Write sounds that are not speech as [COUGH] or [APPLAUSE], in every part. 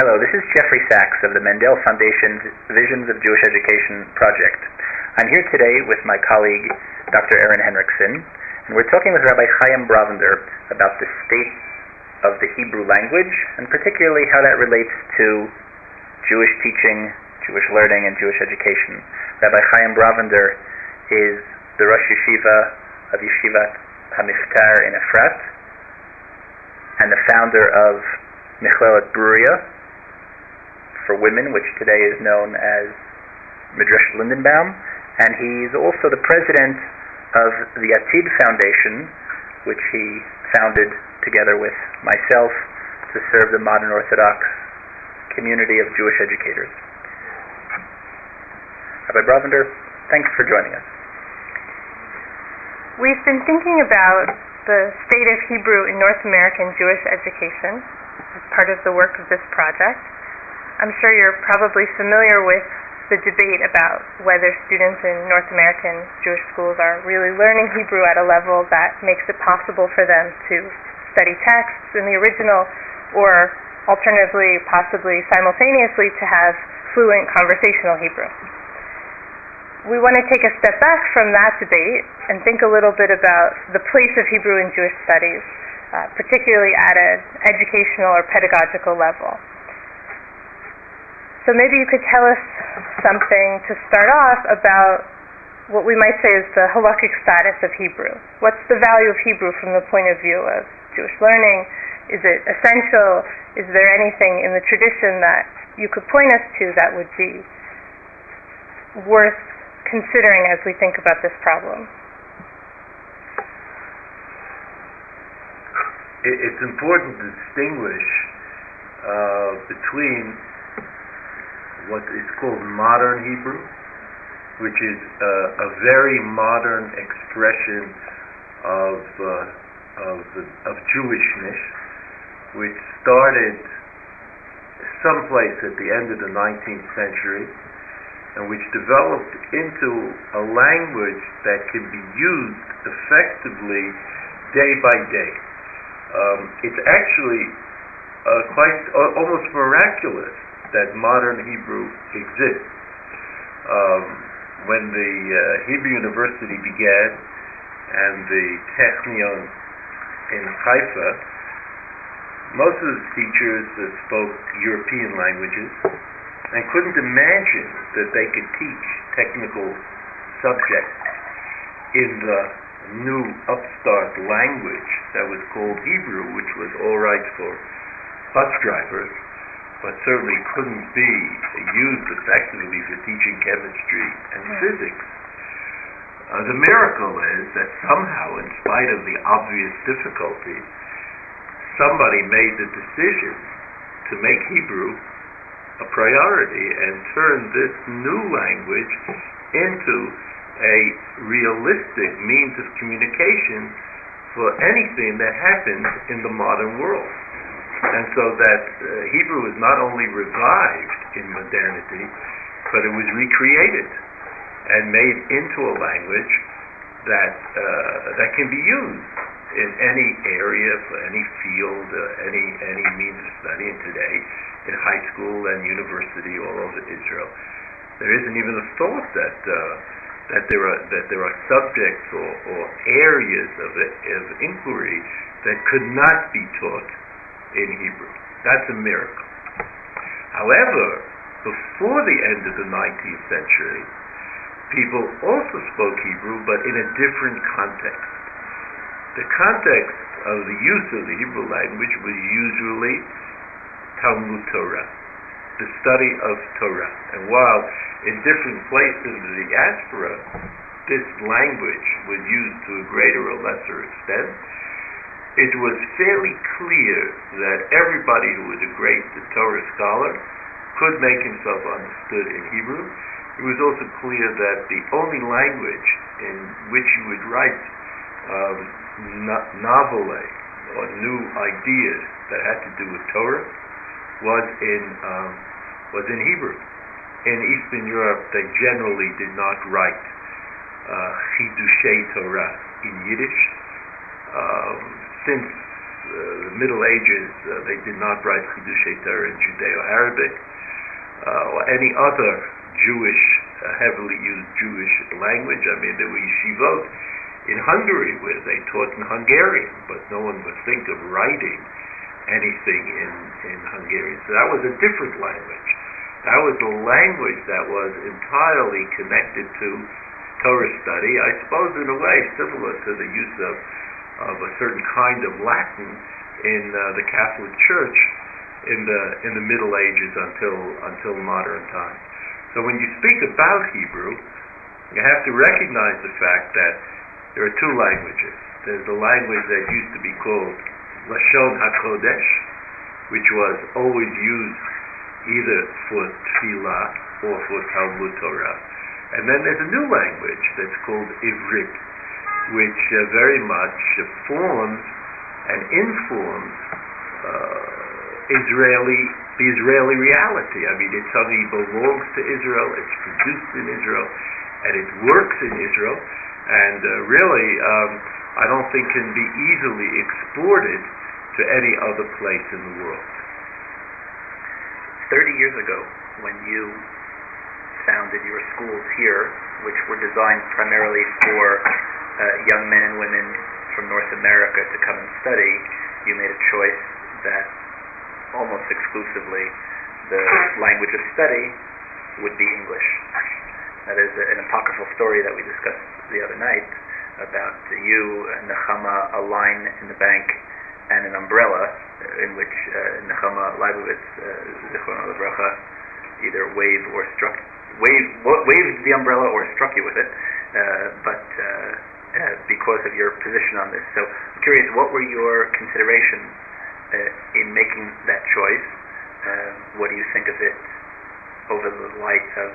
Hello, this is Jeffrey Saks of the Mandel Foundation's Visions of Jewish Education project. I'm here today with my colleague, Dr. Aaron Henriksen, and we're talking with Rabbi Chaim Brovender about the state of the Hebrew language, and particularly how that relates to Jewish teaching, Jewish learning, and Jewish education. Rabbi Chaim Brovender is the Rosh Yeshiva of Yeshivat HaMivtar in Efrat, and the founder of Michlelet Bruria for women, which today is known as Midrash Lindenbaum, and he's also the president of the Atid Foundation, which he founded together with myself to serve the modern Orthodox community of Jewish educators. Rabbi Brovender, thanks for joining us. We've been thinking about the state of Hebrew in North American Jewish education as part of the work of this project. I'm sure you're probably familiar with the debate about whether students in North American Jewish schools are really learning Hebrew at a level that makes it possible for them to study texts in the original or alternatively, possibly simultaneously, to have fluent conversational Hebrew we want to take a step back from that debate and think a little bit about the place of Hebrew in Jewish studies, uh, particularly at an educational or pedagogical level. So maybe you could tell us something to start off about what we might say is the halakhic status of Hebrew. What's the value of Hebrew from the point of view of Jewish learning? Is it essential? Is there anything in the tradition that you could point us to that would be worth considering as we think about this problem? It's important to distinguish uh, between what is called modern Hebrew, which is uh, a very modern expression of uh, of, of Jewishness, which started someplace at the end of the 19th century and which developed into a language that can be used effectively day by day. Um, it's actually uh, quite uh, almost miraculous that modern Hebrew exists. Um, when the uh, Hebrew University began and the Technion in Haifa, most of the teachers spoke European languages and couldn't imagine that they could teach technical subjects in the new upstart language that was called Hebrew, which was all right for bus drivers, but certainly couldn't be used effectively for teaching chemistry and physics. Uh, the miracle is that somehow, in spite of the obvious difficulty, somebody made the decision to make Hebrew a priority and turn this new language into a realistic means of communication for anything that happens in the modern world. And so that uh, Hebrew is not only revived in modernity, but it was recreated and made into a language that uh, that can be used in any area for any field, uh, any any means of studying today in high school and university all over Israel. There isn't even a thought that uh, that there are that there are subjects or, or areas of, of inquiry that could not be taught in Hebrew. That's a miracle. However, before the end of the 19th century, people also spoke Hebrew, but in a different context. The context of the use of the Hebrew language was usually Talmud Torah, the study of Torah. And while in different places of the diaspora, this language was used to a greater or lesser extent, it was fairly clear that everybody who was a great Torah scholar could make himself understood in Hebrew. It was also clear that the only language in which you would write um, no- or new ideas that had to do with Torah was in um, was in Hebrew. In Eastern Europe, they generally did not write uh, Chidushei Torah in Yiddish. Um, since uh, the Middle Ages, uh, they did not write Chidushei Torah in Judeo-Arabic uh, or any other Jewish, uh, heavily used Jewish language. I mean, there were yeshivot in Hungary where they taught in Hungarian, but no one would think of writing anything in, in Hungarian. So that was a different language. That was a language that was entirely connected to Torah study, I suppose in a way similar to the use of, of a certain kind of Latin in uh, the Catholic Church in the in the Middle Ages until until modern times. So when you speak about Hebrew, you have to recognize the fact that there are two languages. There's the language that used to be called Lashon HaKodesh, which was always used either for tefillah or for Talmud Torah. And then there's a new language that's called Ivrit, which uh, very much forms and informs uh, Israeli, the Israeli reality. I mean, it suddenly belongs to Israel, it's produced in Israel, and it works in Israel, and uh, really, um, I don't think can be easily exported to any other place in the world. 30 years ago, when you founded your schools here, which were designed primarily for young men and women from North America to come and study, you made a choice that almost exclusively the language of study would be English. That is an apocryphal story that we discussed the other night about you and Nechama, a line in the bank, and an umbrella in which uh, Nechama Leibowitz, uh, either waved or struck, waved, waved the umbrella or struck you with it, uh, but uh, uh, because of your position on this. So I'm curious, what were your considerations uh, in making that choice? what do you think of it over the light of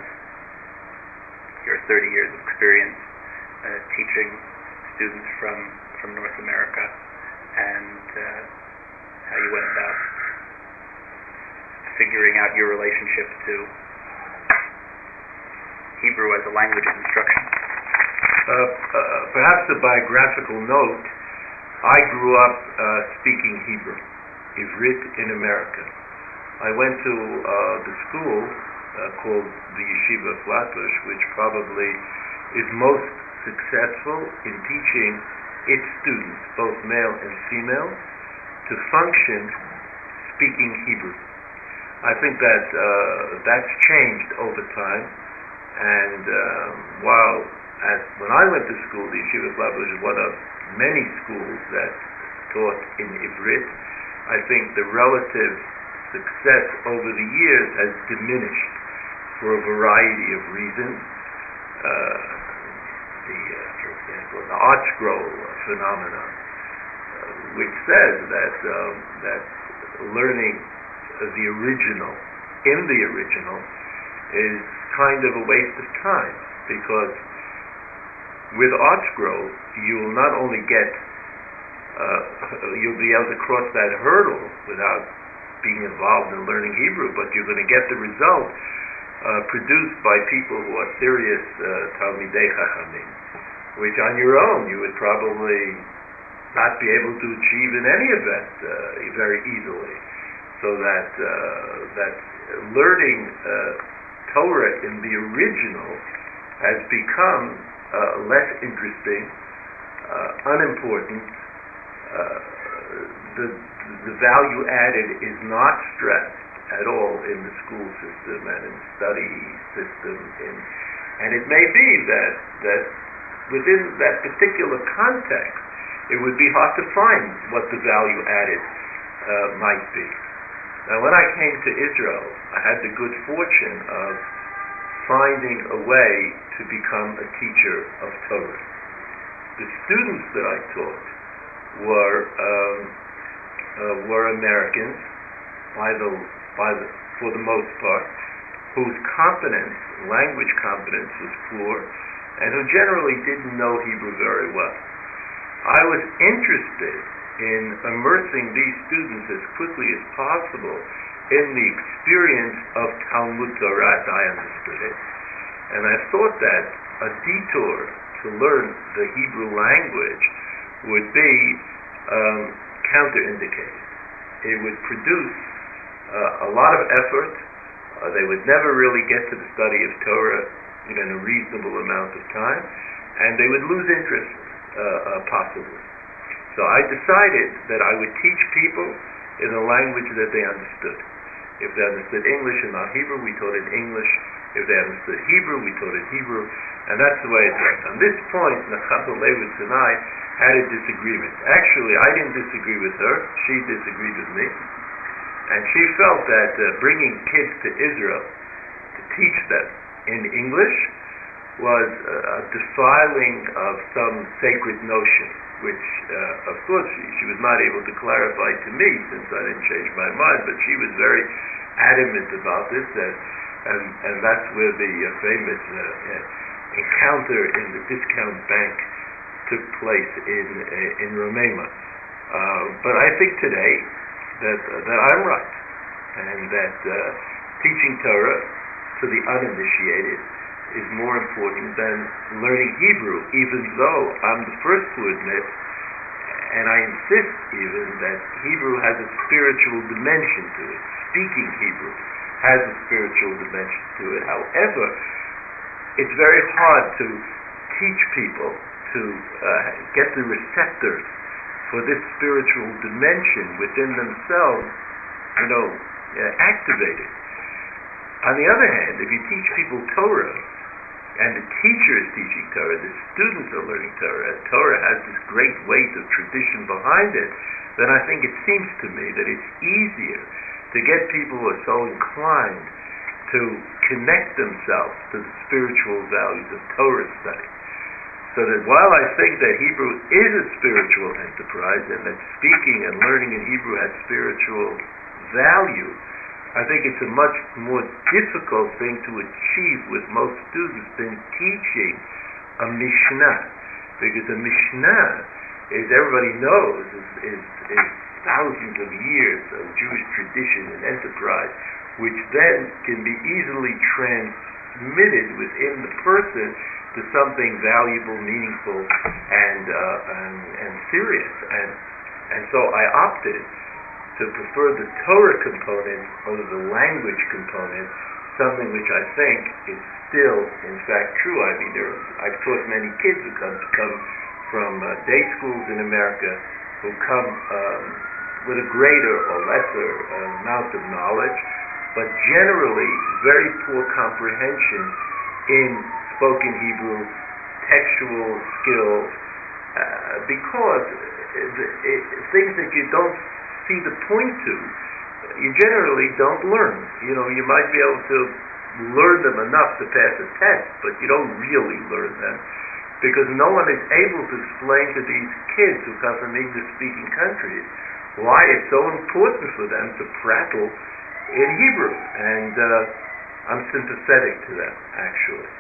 your 30 years of experience teaching students from, from North America? and uh, how you went about figuring out your relationship to Hebrew as a language of instruction. Uh, uh, perhaps a biographical note. I grew up uh, speaking Hebrew, Ivrit in America. I went to the school called the Yeshiva Flatbush, which probably is most successful in teaching its students, both male and female, to function speaking Hebrew. I think that uh, that's changed over time, and um, while when I went to school, the Yeshiva Flatbush is one of many schools that taught in Ivrit. I think the relative success over the years has diminished for a variety of reasons. Uh, the, uh, for example, the ArtScroll phenomenon, uh, which says that um, that learning the original in the original is kind of a waste of time because with ArtScroll you will not only get uh, [LAUGHS] you'll be able to cross that hurdle without being involved in learning Hebrew, but you're going to get the result uh, produced by people who are serious uh, Talmidei Chachamim, which on your own you would probably not be able to achieve in any event uh, very easily. So that uh, that learning uh, Torah in the original has become uh, less interesting, unimportant. the the value added is not stressed at all in the school system and in study system. In, and it may be that, that within that particular context, it would be hard to find what the value added uh, might be. Now, when I came to Israel, I had the good fortune of finding a way to become a teacher of Torah. The students that I taught were um, uh, were Americans by the by the, for the most part, whose competence, language competence, was poor, and who generally didn't know Hebrew very well. I was interested in immersing these students as quickly as possible in the experience of Talmud Torah as I understood it. And I thought that a detour to learn the Hebrew language would be um, counterindicated. It would produce uh, a lot of effort. Uh, they would never really get to the study of Torah in a reasonable amount of time, and they would lose interest uh, uh, possibly. So I decided that I would teach people in a language that they understood. If they understood English and not Hebrew, we taught in English. If they understood Hebrew, we taught in Hebrew. And that's the way it went. On this point, Nechama Leibowitz and I had a disagreement. Actually, I didn't disagree with her. She disagreed with me. And she felt that uh, bringing kids to Israel to teach them in English was a defiling of some sacred notion, which, uh, of course, she, she was not able to clarify to me since I didn't change my mind, but she was very adamant about this, and, and, and that's where the uh, famous uh, uh encounter in the discount bank took place in, uh, in Romema. Uh, but I think today that, that I'm right, and that teaching Torah to the uninitiated is more important than learning Hebrew, even though I'm the first to admit, and I insist even, that Hebrew has a spiritual dimension to it. Speaking Hebrew has a spiritual dimension to it. However, it's very hard to teach people to uh, get the receptors for this spiritual dimension within themselves, you know, uh, activated. On the other hand, if you teach people Torah, and the teacher is teaching Torah, the students are learning Torah, and Torah has this great weight of tradition behind it, then I think it seems to me that it's easier to get people who are so inclined to connect themselves to the spiritual values of Torah study. So that while I think that Hebrew is a spiritual enterprise and that speaking and learning in Hebrew has spiritual value, I think it's a much more difficult thing to achieve with most students than teaching a Mishnah. Because a Mishnah, as everybody knows, is, is, is thousands of years of Jewish tradition and enterprise, which then can be easily transmitted within the person to something valuable, meaningful, and, uh, and, and serious. And, and so I opted to prefer the Torah component over the language component, something which I think is still, in fact, true. I mean, there, I've taught many kids who come, come from uh, day schools in America who come um, with a greater or lesser uh, amount of knowledge, but generally very poor comprehension in spoken Hebrew, textual skills, uh, because it, it, things that you don't see the point to, you generally don't learn. You know, you might be able to learn them enough to pass a test, but you don't really learn them because no one is able to explain to these kids who come from English-speaking countries why it's so important for them to prattle in Hebrew. And uh, I'm sympathetic to them, actually.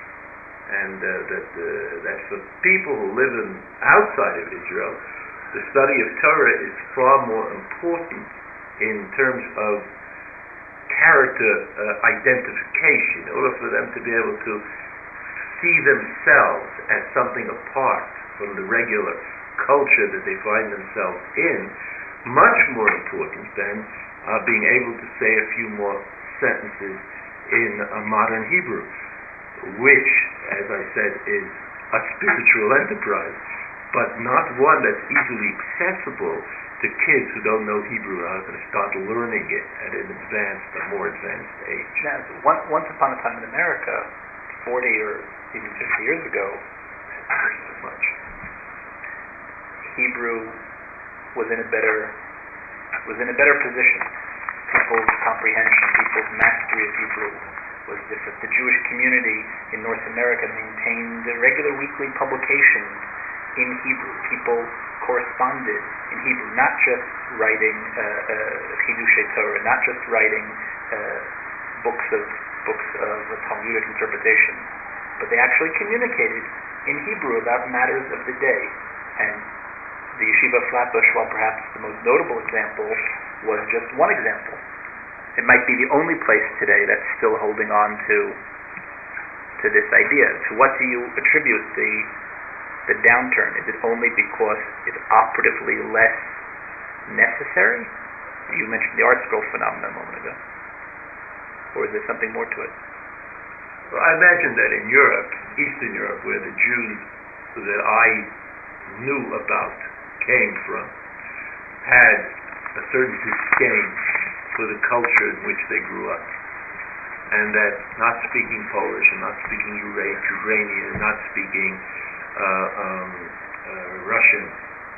And uh, that, uh, that for people who live in, outside of Israel, the study of Torah is far more important in terms of character uh, identification, in order for them to be able to see themselves as something apart from the regular culture that they find themselves in, much more important than uh, being able to say a few more sentences in modern Hebrew, which, as I said, is a spiritual enterprise but not one that's easily accessible to kids who don't know Hebrew and are going to start learning it at an advanced, a more advanced age. Now, once, upon a time in America, 40 or even 50 years ago, so much. Hebrew was in a better was in a better position. People's comprehension, people's mastery of Hebrew was different. The Jewish community in North America maintained regular weekly publications in Hebrew. People corresponded in Hebrew, not just writing uh, uh, Torah, not just writing uh, books of books of Talmudic interpretation, but they actually communicated in Hebrew about matters of the day. And the Yeshiva Flatbush, while perhaps the most notable example, was just one example. It might be the only place today that's still holding on to to this idea. To what do you attribute the the downturn? Is it only because it's operatively less necessary? You mentioned the ArtScroll phenomenon a moment ago. Or is there something more to it? Well, I imagine that in Europe, Eastern Europe, where the Jews that I knew about came from, had a certain disdain for the culture in which they grew up. And that not speaking Polish and not speaking Ukrainian and not speaking um, uh, Russian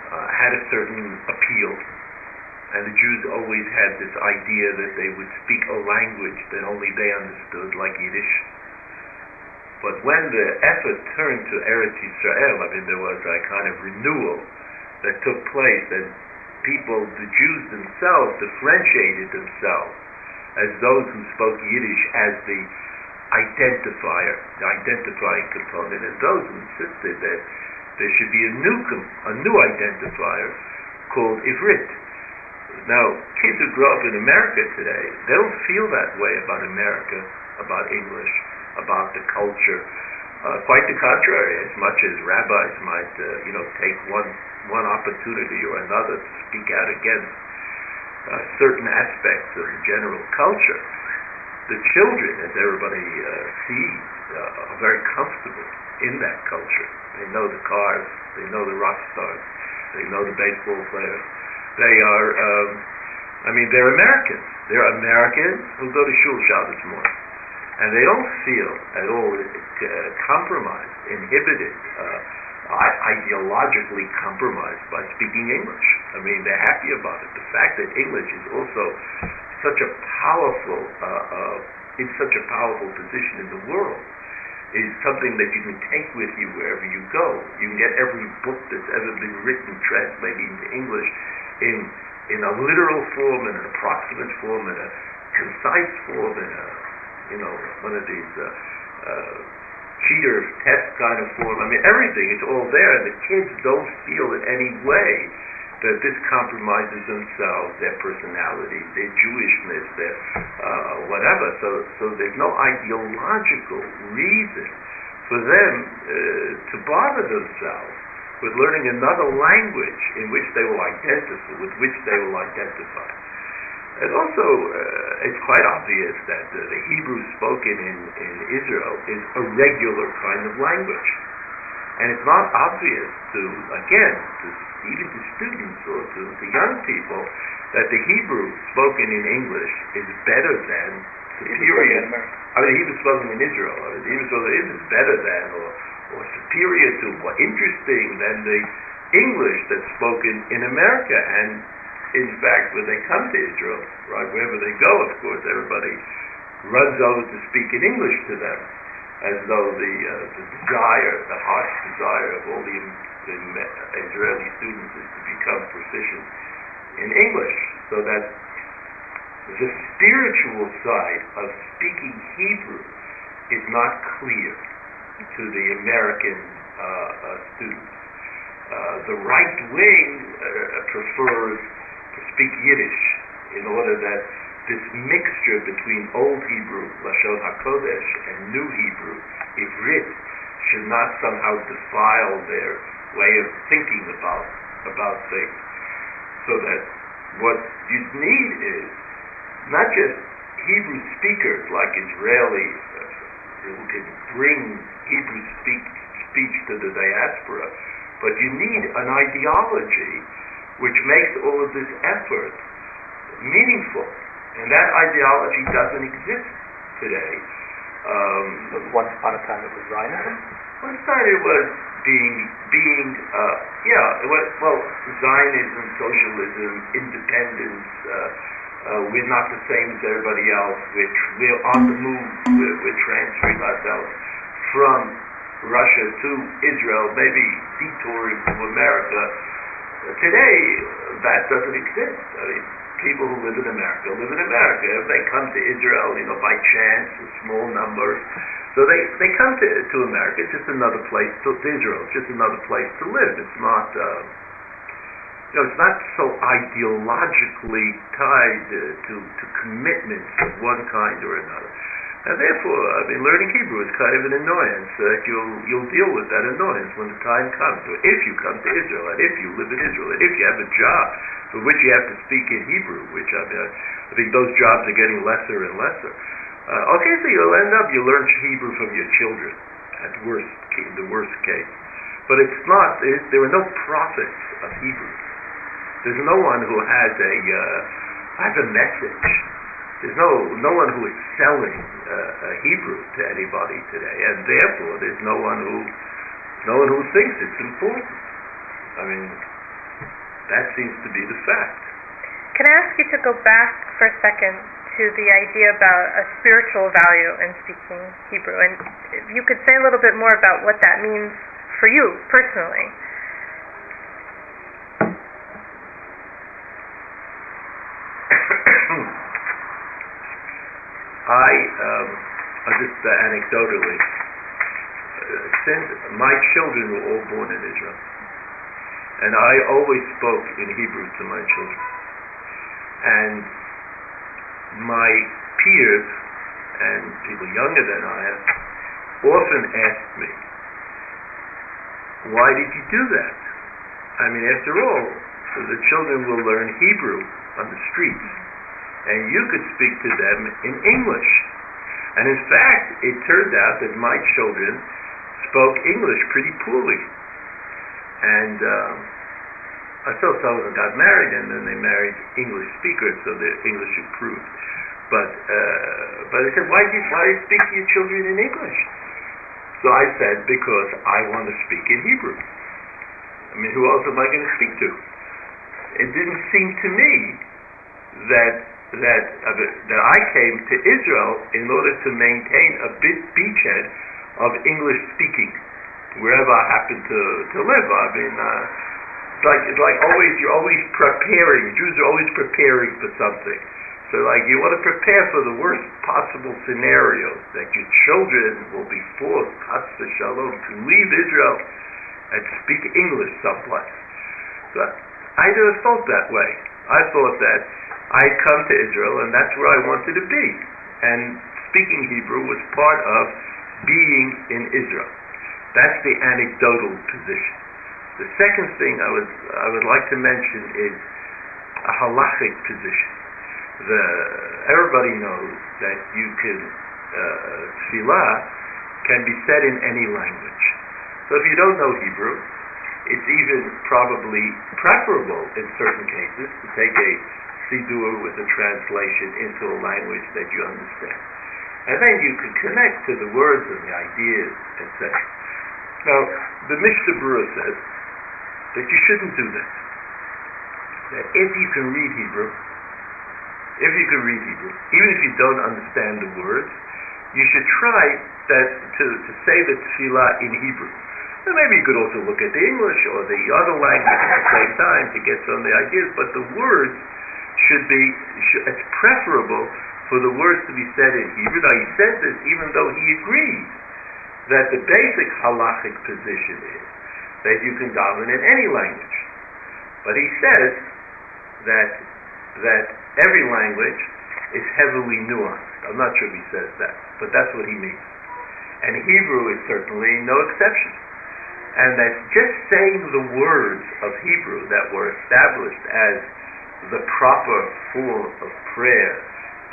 uh, had a certain appeal. And the Jews always had this idea that they would speak a language that only they understood, like Yiddish. But when the effort turned to Eretz Yisrael, I mean, there was a kind of renewal that took place, and people, the Jews themselves, differentiated themselves as those who spoke Yiddish as the identifier, the identifying component, and those insisted that there should be a new a new identifier called Ivrit. Now, kids who grow up in America today, they don't feel that way about America, about English, about the culture. Uh, quite the contrary, as much as rabbis might, uh, you know, take one one opportunity or another to speak out against uh, certain aspects of the general culture, the children, as everybody uh, sees, uh, are very comfortable in that culture. They know the cars, they know the rock stars, they know the baseball players. They are, um, I mean, they're Americans. They're Americans who go to shul Shabbos morning. And they don't feel at all uh, compromised, inhibited, uh, ideologically compromised by speaking English. I mean, they're happy about it. The fact that English is also such a powerful, uh, uh, in such a powerful position in the world, is something that you can take with you wherever you go. You can get every book that's ever been written translated into English in in a literal form, in an approximate form, in a concise form, in a you know one of these. Uh, uh, cheater test kind of form. I mean, everything is all there, and the kids don't feel in any way that this compromises themselves, their personality, their Jewishness, their uh, whatever. So, so there's no ideological reason for them uh, to bother themselves with learning another language in which they will identify, with which they will identify. And also, uh, it's quite obvious that uh, the Hebrew spoken in, in Israel is a regular kind of language. And it's not obvious to, again, to, even to students or to, to young people, that the Hebrew spoken in English is better than superior. I mean, Hebrew spoken in Israel, mean, the Hebrew spoken in Israel is better than or, or superior to or interesting than the English that's spoken in America. And in fact, when they come to Israel, right, wherever they go, of course, everybody runs over to speak in English to them, as though the, uh, the desire, the heart's desire of all the, the Israeli students is to become proficient in English, so that the spiritual side of speaking Hebrew is not clear to the American uh, uh, students. Uh, the right wing uh, prefers to speak Yiddish in order that this mixture between Old Hebrew, Lashon HaKodesh, and New Hebrew, Ivrit, should not somehow defile their way of thinking about, about things. So that what you need is not just Hebrew speakers like Israeli uh, who can bring Hebrew speak, speech to the diaspora, but you need an ideology which makes all of this effort meaningful. And that ideology doesn't exist today. Um, once upon a time it was Zionism? Once upon a time it was being, being uh, yeah, well, Zionism, socialism, independence, uh, uh, we're not the same as everybody else. We're, we're on the move. We're, we're transferring ourselves from Russia to Israel, maybe detouring to America Today, that doesn't exist. I mean, people who live in America live in America. If they come to Israel, you know, by chance, a small number, so they, they come to, to America, it's just another place to, to Israel, it's just another place to live. It's not, uh, you know, it's not so ideologically tied uh, to, to commitments of one kind or another. And therefore, I mean, learning Hebrew is kind of an annoyance that you'll you'll deal with that annoyance when the time comes. So if you come to Israel, and if you live in Israel, and if you have a job for which you have to speak in Hebrew, which I mean, I think those jobs are getting lesser and lesser. Uh, okay, so you'll end up you learn Hebrew from your children at worst, the worst case. But it's not. It, there are no prophets of Hebrew. There's no one who has a uh, has a message there's no no one who is selling uh, Hebrew to anybody today, and therefore there's no one who no one who thinks it's important. I mean, that seems to be the fact. Can I ask you to go back for a second to the idea about a spiritual value in speaking Hebrew, and if you could say a little bit more about what that means for you personally. I, um, just anecdotally, since my children were all born in Israel, and I always spoke in Hebrew to my children. And my peers and people younger than I have often asked me, why did you do that? I mean, after all, the children will learn Hebrew on the streets and you could speak to them in English. And in fact, it turned out that my children spoke English pretty poorly. And uh, I saw some of them got married, and then they married English speakers, so their English improved. But uh, but I said, why do you, why do you speak to your children in English? So I said, because I want to speak in Hebrew. I mean, who else am I going to speak to? It didn't seem to me that that uh, that I came to Israel in order to maintain a beachhead of English speaking wherever I happen to, to live. I mean, uh, it's like it's like always you're always preparing. Jews are always preparing for something. So like you want to prepare for the worst possible scenarios that your children will be forced, shalom, to leave Israel and speak English someplace. So I never felt that way. I thought that I come to Israel, and that's where I wanted to be. And speaking Hebrew was part of being in Israel. That's the anecdotal position. The second thing I would I would like to mention is a halachic position. The everybody knows that you can uh, tefillah can be said in any language. So if you don't know Hebrew, it's even probably preferable in certain cases to take a Siddur with a translation into a language that you understand. And then you can connect to the words and the ideas, etc. Now, the Mishnah Berurah says that you shouldn't do that. That if you can read Hebrew, if you can read Hebrew, even if you don't understand the words, you should try that to, to say the tefillah in Hebrew. And maybe you could also look at the English or the other language at the same time to get some of the ideas, but the words should be, should, it's preferable for the words to be said in Hebrew. Now he said this even though he agrees that the basic halachic position is that you can daven in any language. But he says that that every language is heavily nuanced. I'm not sure if he says that, but that's what he means. And Hebrew is certainly no exception. And that just saying the words of Hebrew that were established as the proper form of prayer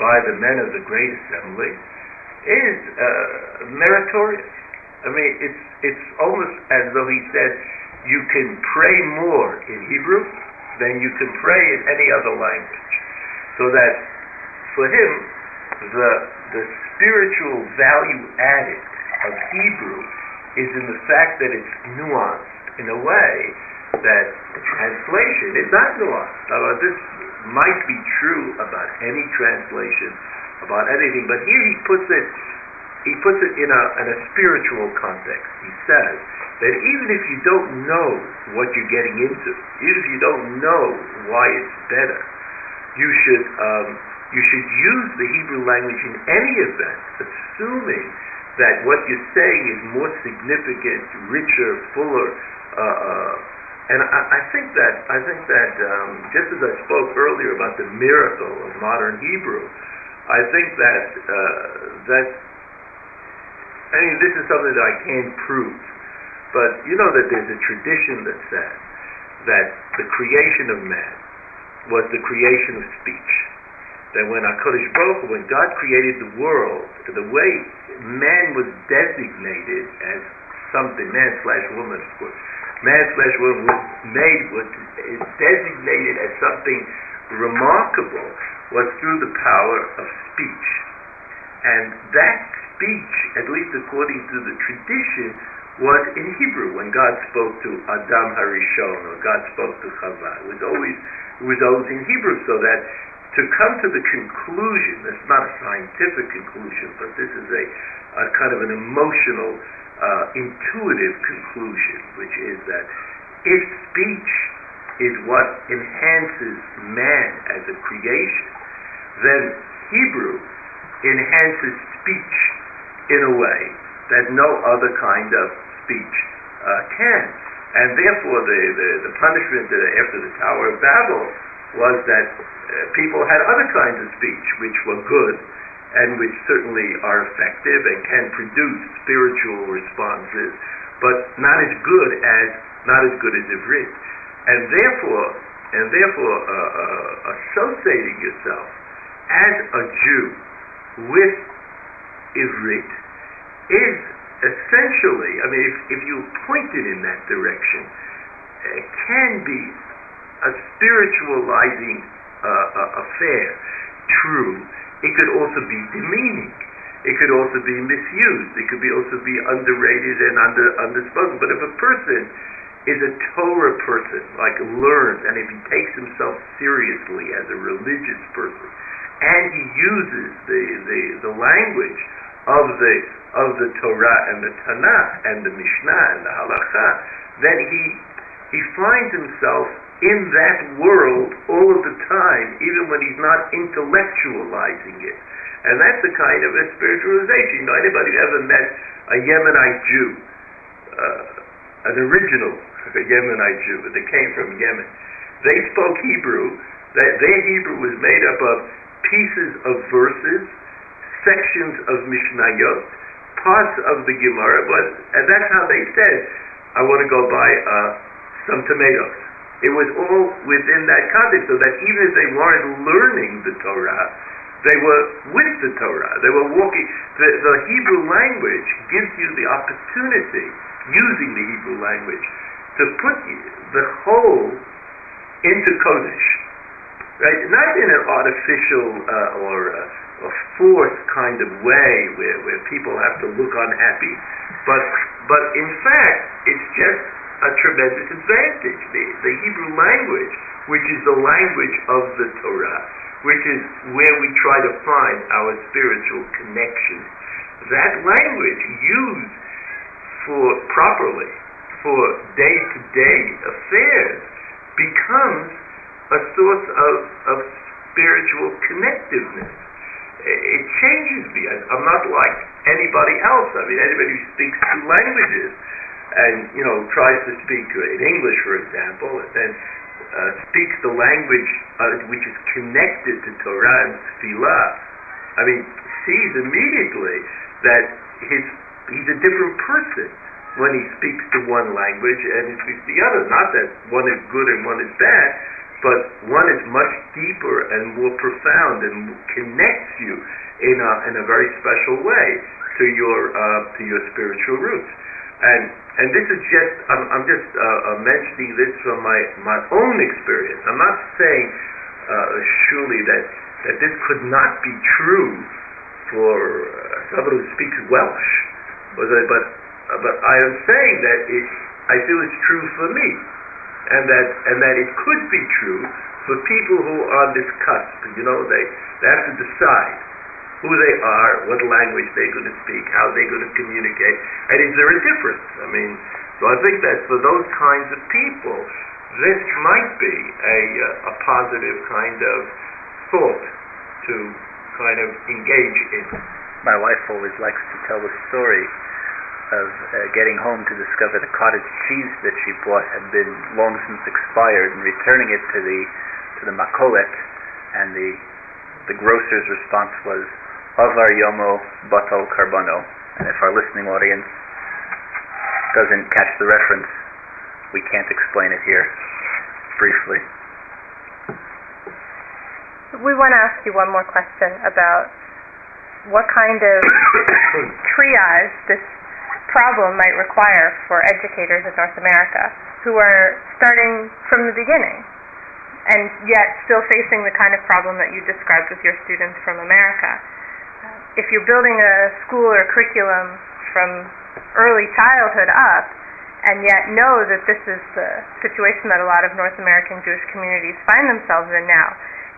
by the men of the Great Assembly is uh, meritorious. I mean, it's it's almost as though he said, you can pray more in Hebrew than you can pray in any other language. So that for him, the the spiritual value added of Hebrew is in the fact that it's nuanced in a way that translation is not nuanced. Now, this might be true about any translation, about anything, but here he puts it he puts it in a, in a spiritual context. He says that even if you don't know what you're getting into, even if you don't know why it's better, you should um, you should use the Hebrew language in any event, assuming that what you're saying is more significant, richer, fuller. Uh, uh, and I, I think that I think that um, just as I spoke earlier about the miracle of modern Hebrew, I think that uh, that I mean this is something that I can't prove, but you know that there's a tradition that says that the creation of man was the creation of speech. That when HaKadosh Baruch Hu, when God created the world, the way man was designated as something, man slash woman, of course, man flesh woman was made, was designated as something remarkable, was through the power of speech. And that speech, at least according to the tradition, was in Hebrew when God spoke to Adam Harishon or God spoke to Chava. It was always it was always in Hebrew, so that to come to the conclusion, it's not a scientific conclusion, but this is a, a kind of an emotional, uh, intuitive conclusion, which is that if speech is what enhances man as a creation, then Hebrew enhances speech in a way that no other kind of speech uh, can. And therefore, the, the, the punishment after the Tower of Babel was that uh, people had other kinds of speech which were good and which certainly are effective and can produce spiritual responses, but not as good as not as good as Ivrit. And therefore, and therefore, uh, uh, associating yourself as a Jew with Ivrit is essentially, I mean, if, if you point it in that direction, it can be a spiritualizing uh, uh, affair. True, it could also be demeaning. It could also be misused. It could be also be underrated and under underspoken. But if a person is a Torah person, like learns, and if he takes himself seriously as a religious person, and he uses the, the, the language of the of the Torah and the Tanakh and the Mishnah and the Halacha, then he he finds himself in that world all of the time, even when he's not intellectualizing it. And that's a kind of a spiritualization. You know, anybody who ever met a Yemenite Jew, uh, an original [LAUGHS] Yemenite Jew, that came from Yemen, they spoke Hebrew. That their Hebrew was made up of pieces of verses, sections of Mishnayot, parts of the Gemara, but and that's how they said, I want to go buy uh, some tomatoes. It was all within that context, so that even if they weren't learning the Torah, they were with the Torah. They were walking. The, the Hebrew language gives you the opportunity, using the Hebrew language, to put the whole into Kodesh. Right? Not in an artificial uh, or uh, a forced kind of way where, where people have to look unhappy, but but in fact, it's just a tremendous advantage. The, the Hebrew language, which is the language of the Torah, which is where we try to find our spiritual connection, that language used for properly for day to day affairs becomes a source of, of spiritual connectiveness. It changes me. I'm not like anybody else. I mean, anybody who speaks two languages and you know tries to speak in English, for example, and uh, speaks the language uh, which is connected to Torah and Tefillah, I mean, sees immediately that his he's a different person when he speaks the one language and he speaks the other. Not that one is good and one is bad, but one is much deeper and more profound and connects you in a, in a very special way to your uh, to your spiritual roots. And and this is just I'm, I'm just uh, uh, mentioning this from my my own experience. I'm not saying uh, surely that that this could not be true for uh, somebody who speaks Welsh, but but uh, but I am saying that it I feel it's true for me, and that and that it could be true for people who are on this cusp. You know, they they have to decide who they are, what language they're going to speak, how they're going to communicate, and is there a difference? I mean, so I think that for those kinds of people, this might be a, uh, a positive kind of thought to kind of engage in. My wife always likes to tell the story of uh, getting home to discover the cottage cheese that she bought had been long since expired and returning it to the to the makolet and the the grocer's response was, Avar Yomo Batal Korbano. And if our listening audience doesn't catch the reference, we can't explain it here briefly. We want to ask you one more question about what kind of [COUGHS] triage this problem might require for educators in North America who are starting from the beginning and yet still facing the kind of problem that you described with your students from America if you're building a school or curriculum from early childhood up, and yet know that this is the situation that a lot of North American Jewish communities find themselves in now,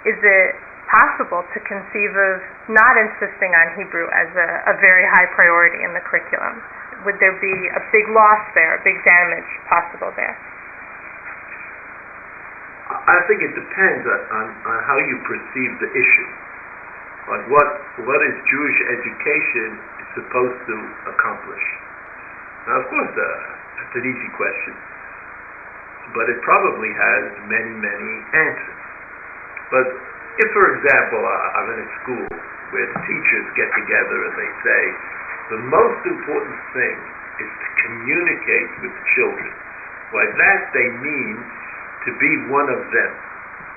is it possible to conceive of not insisting on Hebrew as a, a very high priority in the curriculum? Would there be a big loss there, a big damage possible there? I think it depends on, on, on how you perceive the issue on what what is Jewish education supposed to accomplish. Now, of course, uh, that's an easy question, but it probably has many, many answers. But if, for example, I'm in a school where teachers get together and they say the most important thing is to communicate with the children. By that they mean to be one of them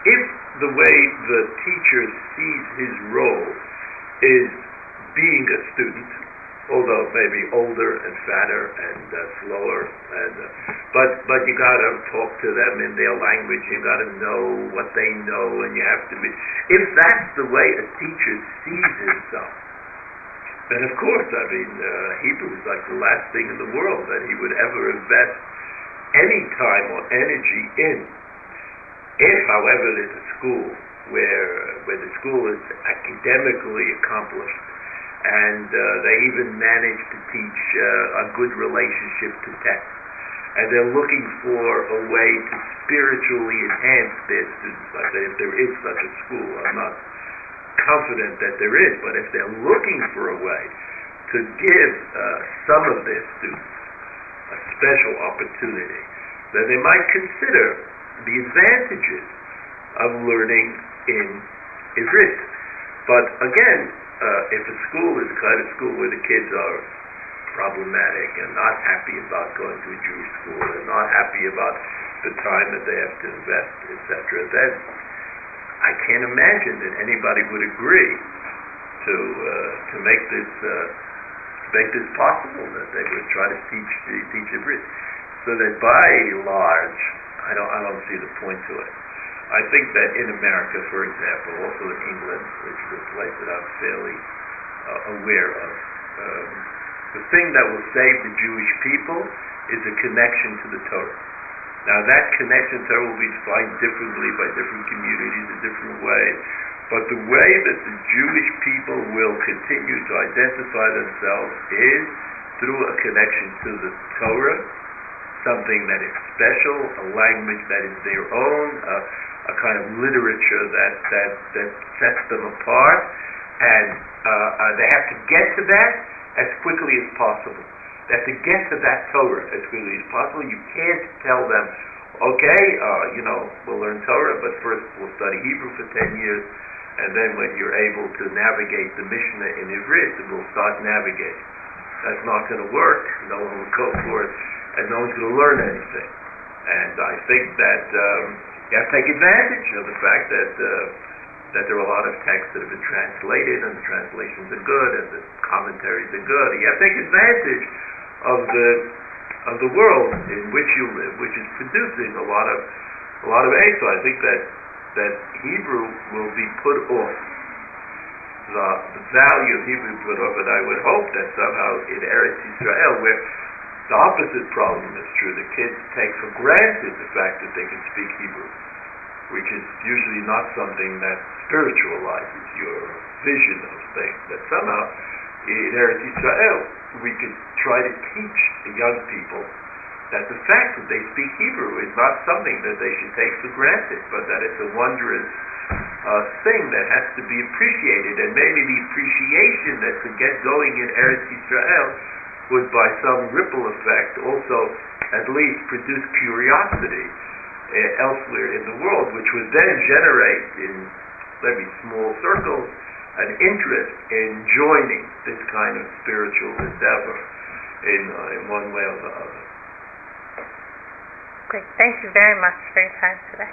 if the way the teacher sees his role is being a student, although maybe older and fatter and uh, slower, and uh, but but you got to talk to them in their language. You got to know what they know, and you have to be. If that's the way a teacher sees himself, then of course, I mean, uh, Hebrew is like the last thing in the world that he would ever invest any time or energy in. If, however, there's a school where where the school is academically accomplished and uh, they even manage to teach uh, a good relationship to text, and they're looking for a way to spiritually enhance their students. That, if there is such a school, I'm not confident that there is, but if they're looking for a way to give uh, some of their students a special opportunity, then they might consider the advantages of learning in Ivrit. But again, uh, if a school is the kind of school where the kids are problematic and not happy about going to a Jewish school and not happy about the time that they have to invest, etc., then I can't imagine that anybody would agree to uh, to make this uh, make this possible that they would try to teach teach Ivrit. So that by large, I don't, I don't see the point to it. I think that in America, for example, also in England, which is a place that I'm fairly uh, aware of, um, the thing that will save the Jewish people is a connection to the Torah. Now that connection to Torah will be defined differently by different communities in different ways. But the way that the Jewish people will continue to identify themselves is through a connection to the Torah something that is special, a language that is their own, a, a kind of literature that, that, that sets them apart, and uh, uh, they have to get to that as quickly as possible. They have to get to that Torah as quickly as possible. You can't tell them, okay, uh, you know, we'll learn Torah, but first we'll study Hebrew for 10 years, and then when you're able to navigate the Mishnah in Ivrit, we'll start navigating. That's not going to work. No one will go for it and no one's going to learn anything. And I think that um, you have to take advantage of the fact that uh, that there are a lot of texts that have been translated, and the translations are good, and the commentaries are good. You have to take advantage of the of the world in which you live, which is producing a lot of a lot of aid. So I think that that Hebrew will be put off. The, the value of Hebrew put off, and I would hope that somehow in Eretz Israel, where the opposite problem is true. The kids take for granted the fact that they can speak Hebrew, which is usually not something that spiritualizes your vision of things. But somehow, in Eretz Israel, we could try to teach the young people that the fact that they speak Hebrew is not something that they should take for granted, but that it's a wondrous uh, thing that has to be appreciated. And maybe the appreciation that could get going in Eretz Israel would by some ripple effect also at least produce curiosity uh, elsewhere in the world, which would then generate in maybe small circles, an interest in joining this kind of spiritual endeavor in, uh, in one way or the other. Great. Thank you very much for your time today.